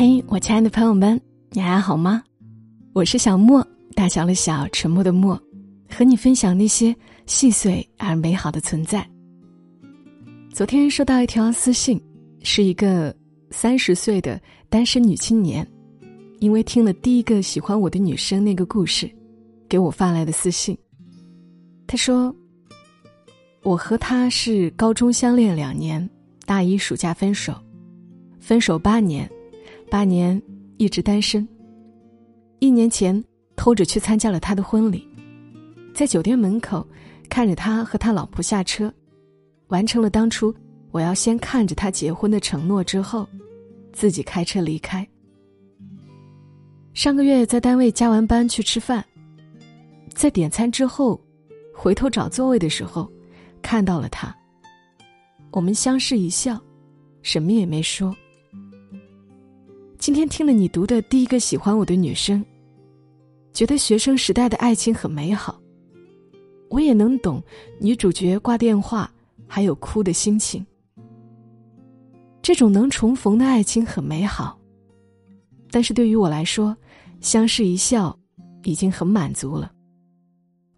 嘿，我亲爱的朋友们，你还好吗？我是小莫，大小的小，沉默的默，和你分享那些细碎而美好的存在。昨天收到一条私信，是一个三十岁的单身女青年，因为听了第一个喜欢我的女生那个故事，给我发来的私信。她说：“我和他是高中相恋两年，大一暑假分手，分手八年。”八年一直单身。一年前偷着去参加了他的婚礼，在酒店门口看着他和他老婆下车，完成了当初我要先看着他结婚的承诺之后，自己开车离开。上个月在单位加完班去吃饭，在点餐之后，回头找座位的时候，看到了他。我们相视一笑，什么也没说。今天听了你读的第一个喜欢我的女生，觉得学生时代的爱情很美好。我也能懂女主角挂电话还有哭的心情。这种能重逢的爱情很美好，但是对于我来说，相视一笑已经很满足了。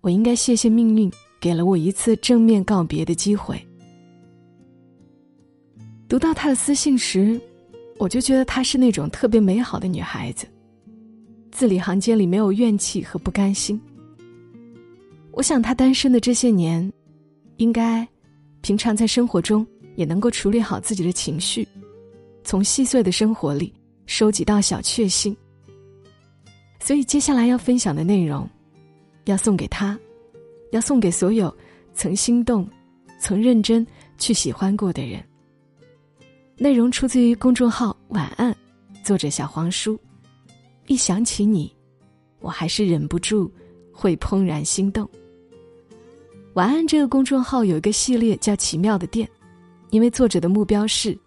我应该谢谢命运给了我一次正面告别的机会。读到他的私信时。我就觉得她是那种特别美好的女孩子，字里行间里没有怨气和不甘心。我想她单身的这些年，应该平常在生活中也能够处理好自己的情绪，从细碎的生活里收集到小确幸。所以接下来要分享的内容，要送给她，要送给所有曾心动、曾认真去喜欢过的人。内容出自于公众号“晚安”，作者小黄书。一想起你，我还是忍不住会怦然心动。晚安这个公众号有一个系列叫“奇妙的店”，因为作者的目标是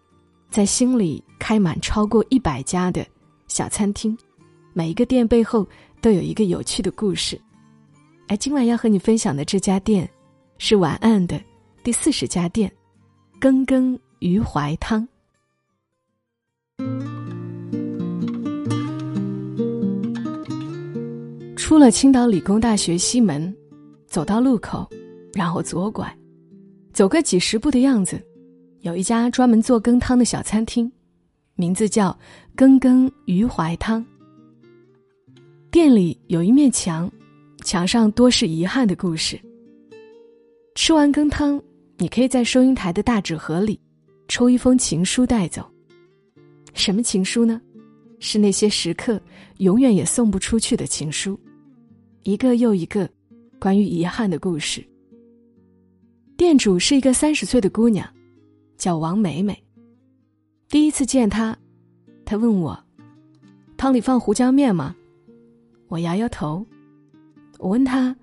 在心里开满超过一百家的小餐厅，每一个店背后都有一个有趣的故事。而今晚要和你分享的这家店，是晚安的第四十家店——羹羹鱼怀汤。出了青岛理工大学西门，走到路口，然后左拐，走个几十步的样子，有一家专门做羹汤的小餐厅，名字叫“羹羹鱼怀汤”。店里有一面墙，墙上多是遗憾的故事。吃完羹汤，你可以在收银台的大纸盒里抽一封情书带走。什么情书呢？是那些时刻永远也送不出去的情书，一个又一个关于遗憾的故事。店主是一个三十岁的姑娘，叫王美美。第一次见她，她问我：“汤里放胡椒面吗？”我摇摇头。我问她：“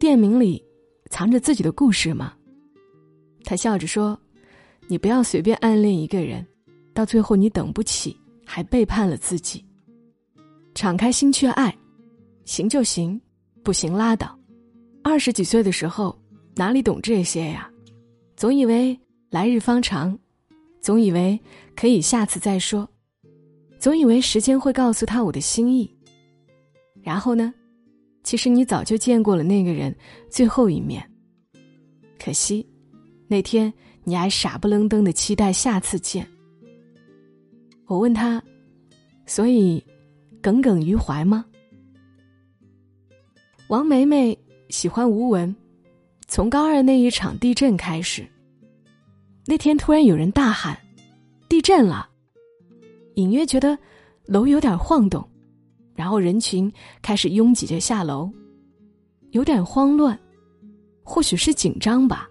店名里藏着自己的故事吗？”她笑着说：“你不要随便暗恋一个人。”到最后，你等不起，还背叛了自己。敞开心去爱，行就行，不行拉倒。二十几岁的时候，哪里懂这些呀？总以为来日方长，总以为可以下次再说，总以为时间会告诉他我的心意。然后呢？其实你早就见过了那个人最后一面。可惜，那天你还傻不愣登的期待下次见。我问他：“所以，耿耿于怀吗？”王梅梅喜欢吴文，从高二那一场地震开始。那天突然有人大喊：“地震了！”隐约觉得楼有点晃动，然后人群开始拥挤着下楼，有点慌乱，或许是紧张吧。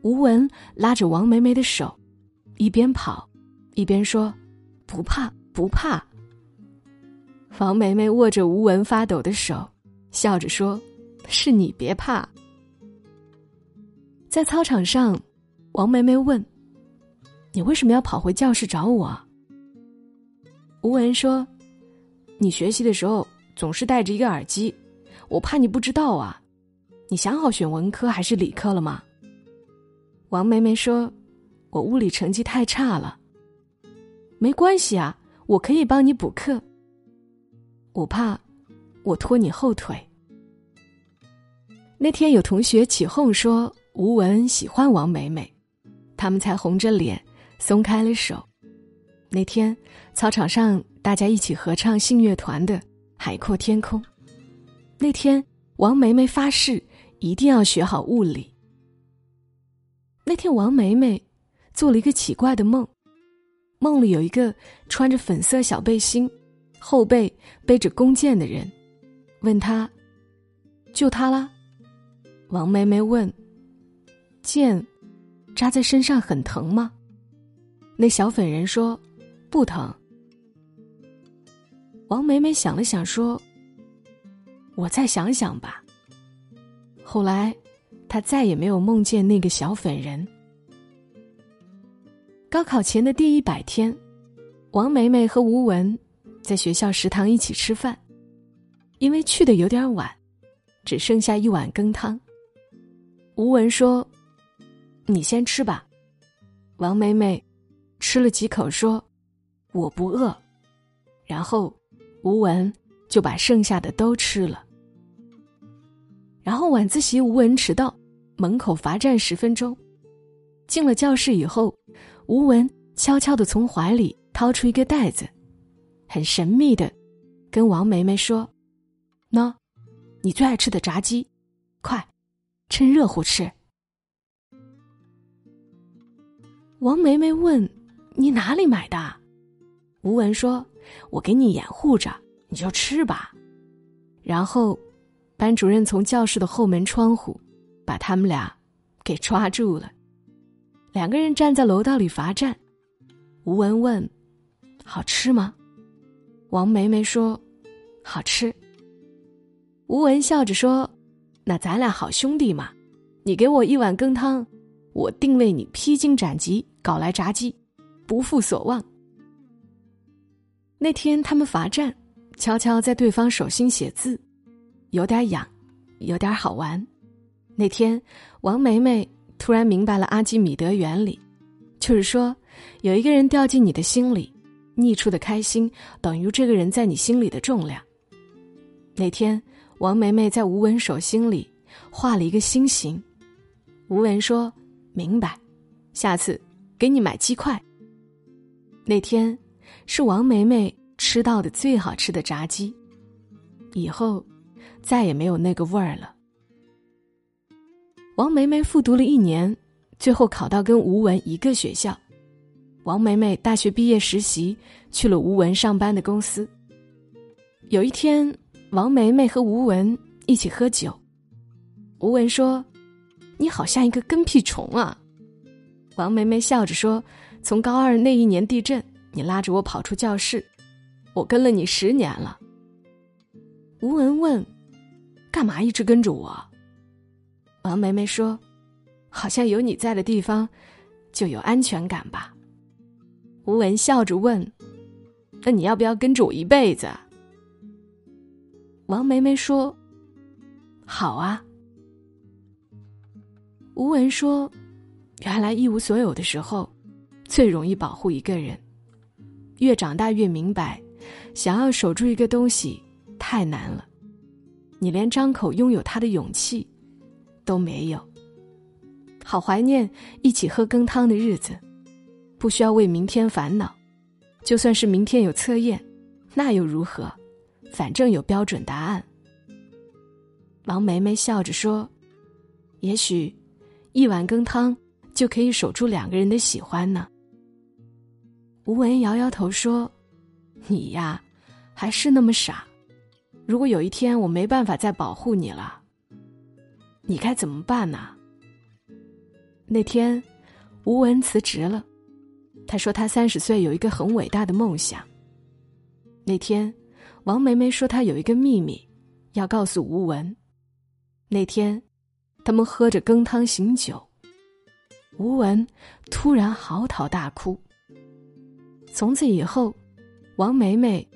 吴文拉着王梅梅的手，一边跑，一边说。不怕不怕。王梅梅握着吴文发抖的手，笑着说：“是你别怕。”在操场上，王梅梅问：“你为什么要跑回教室找我？”吴文说：“你学习的时候总是戴着一个耳机，我怕你不知道啊。你想好选文科还是理科了吗？”王梅梅说：“我物理成绩太差了。”没关系啊，我可以帮你补课。我怕我拖你后腿。那天有同学起哄说吴文喜欢王美美，他们才红着脸松开了手。那天操场上大家一起合唱信乐团的《海阔天空》。那天王梅梅发誓一定要学好物理。那天王梅梅做了一个奇怪的梦。梦里有一个穿着粉色小背心、后背背着弓箭的人，问他：“就他啦？”王梅梅问：“剑扎在身上很疼吗？”那小粉人说：“不疼。”王梅梅想了想说：“我再想想吧。”后来，她再也没有梦见那个小粉人。高考前的第一百天，王梅梅和吴文在学校食堂一起吃饭，因为去的有点晚，只剩下一碗羹汤。吴文说：“你先吃吧。”王梅梅吃了几口说：“我不饿。”然后吴文就把剩下的都吃了。然后晚自习，吴文迟到，门口罚站十分钟。进了教室以后。吴文悄悄的从怀里掏出一个袋子，很神秘的跟王梅梅说：“喏，你最爱吃的炸鸡，快，趁热乎吃。”王梅梅问：“你哪里买的？”吴文说：“我给你掩护着，你就吃吧。”然后，班主任从教室的后门窗户把他们俩给抓住了。两个人站在楼道里罚站，吴文问：“好吃吗？”王梅梅说：“好吃。”吴文笑着说：“那咱俩好兄弟嘛，你给我一碗羹汤，我定为你披荆斩棘搞来炸鸡，不负所望。”那天他们罚站，悄悄在对方手心写字，有点痒，有点好玩。那天，王梅梅。突然明白了阿基米德原理，就是说，有一个人掉进你的心里，溢出的开心等于这个人在你心里的重量。那天，王梅梅在吴文手心里画了一个心形，吴文说：“明白，下次给你买鸡块。”那天，是王梅梅吃到的最好吃的炸鸡，以后再也没有那个味儿了。王梅梅复读了一年，最后考到跟吴文一个学校。王梅梅大学毕业实习去了吴文上班的公司。有一天，王梅梅和吴文一起喝酒，吴文说：“你好像一个跟屁虫啊。”王梅梅笑着说：“从高二那一年地震，你拉着我跑出教室，我跟了你十年了。”吴文问：“干嘛一直跟着我？”王梅梅说：“好像有你在的地方，就有安全感吧。”吴文笑着问：“那你要不要跟着我一辈子？”王梅梅说：“好啊。”吴文说：“原来一无所有的时候，最容易保护一个人。越长大越明白，想要守住一个东西太难了，你连张口拥有它的勇气。”都没有。好怀念一起喝羹汤的日子，不需要为明天烦恼。就算是明天有测验，那又如何？反正有标准答案。王梅梅笑着说：“也许，一碗羹汤就可以守住两个人的喜欢呢。”吴文摇摇头说：“你呀，还是那么傻。如果有一天我没办法再保护你了。”你该怎么办呢？那天，吴文辞职了。他说他三十岁有一个很伟大的梦想。那天，王梅梅说她有一个秘密，要告诉吴文。那天，他们喝着羹汤醒酒，吴文突然嚎啕大哭。从此以后，王梅梅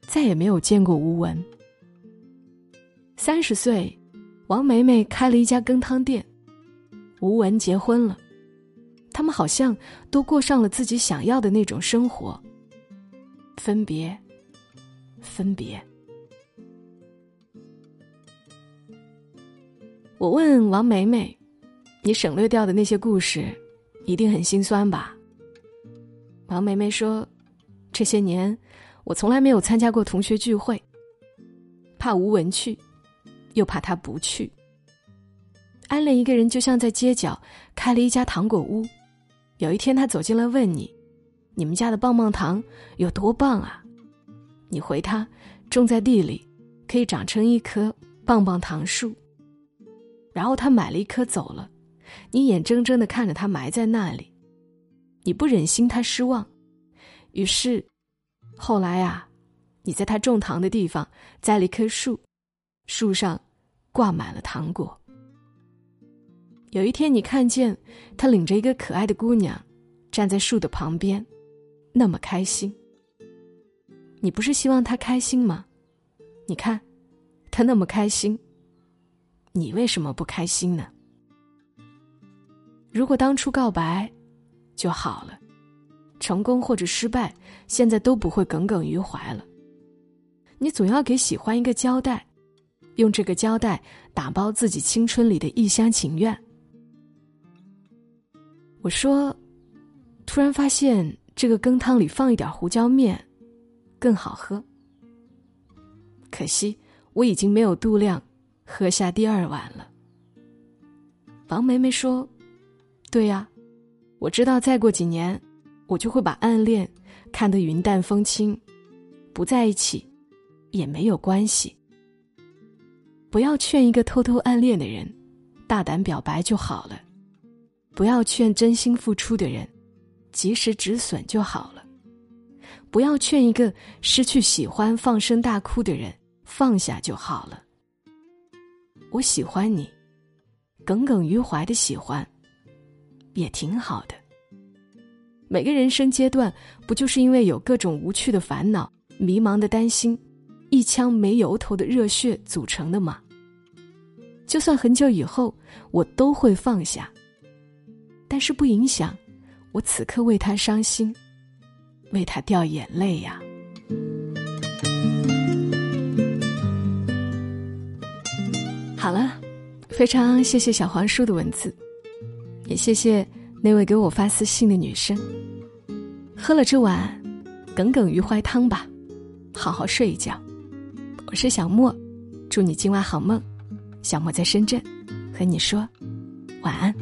再也没有见过吴文。三十岁。王梅梅开了一家羹汤店，吴文结婚了，他们好像都过上了自己想要的那种生活。分别，分别。我问王梅梅：“你省略掉的那些故事，一定很心酸吧？”王梅梅说：“这些年，我从来没有参加过同学聚会，怕吴文去，又怕他不去。暗恋一个人，就像在街角开了一家糖果屋。有一天，他走进来问你：‘你们家的棒棒糖有多棒啊？’你回他：‘种在地里，可以长成一棵棒棒糖树。’”然后他买了一棵走了，你眼睁睁的看着他埋在那里，你不忍心他失望，于是，后来啊，你在他种糖的地方栽了一棵树，树上挂满了糖果。有一天你看见他领着一个可爱的姑娘，站在树的旁边，那么开心。你不是希望他开心吗？你看，他那么开心。你为什么不开心呢？如果当初告白就好了，成功或者失败，现在都不会耿耿于怀了。你总要给喜欢一个交代，用这个交代打包自己青春里的一厢情愿。我说，突然发现这个羹汤里放一点胡椒面更好喝。可惜我已经没有度量。喝下第二碗了。王梅梅说：“对呀，我知道再过几年，我就会把暗恋看得云淡风轻，不在一起也没有关系。不要劝一个偷偷暗恋的人大胆表白就好了，不要劝真心付出的人及时止损就好了，不要劝一个失去喜欢放声大哭的人放下就好了。”我喜欢你，耿耿于怀的喜欢，也挺好的。每个人生阶段，不就是因为有各种无趣的烦恼、迷茫的担心、一腔没由头的热血组成的吗？就算很久以后，我都会放下，但是不影响我此刻为他伤心，为他掉眼泪呀。好了，非常谢谢小黄书的文字，也谢谢那位给我发私信的女生。喝了这碗耿耿于怀汤吧，好好睡一觉。我是小莫，祝你今晚好梦。小莫在深圳，和你说晚安。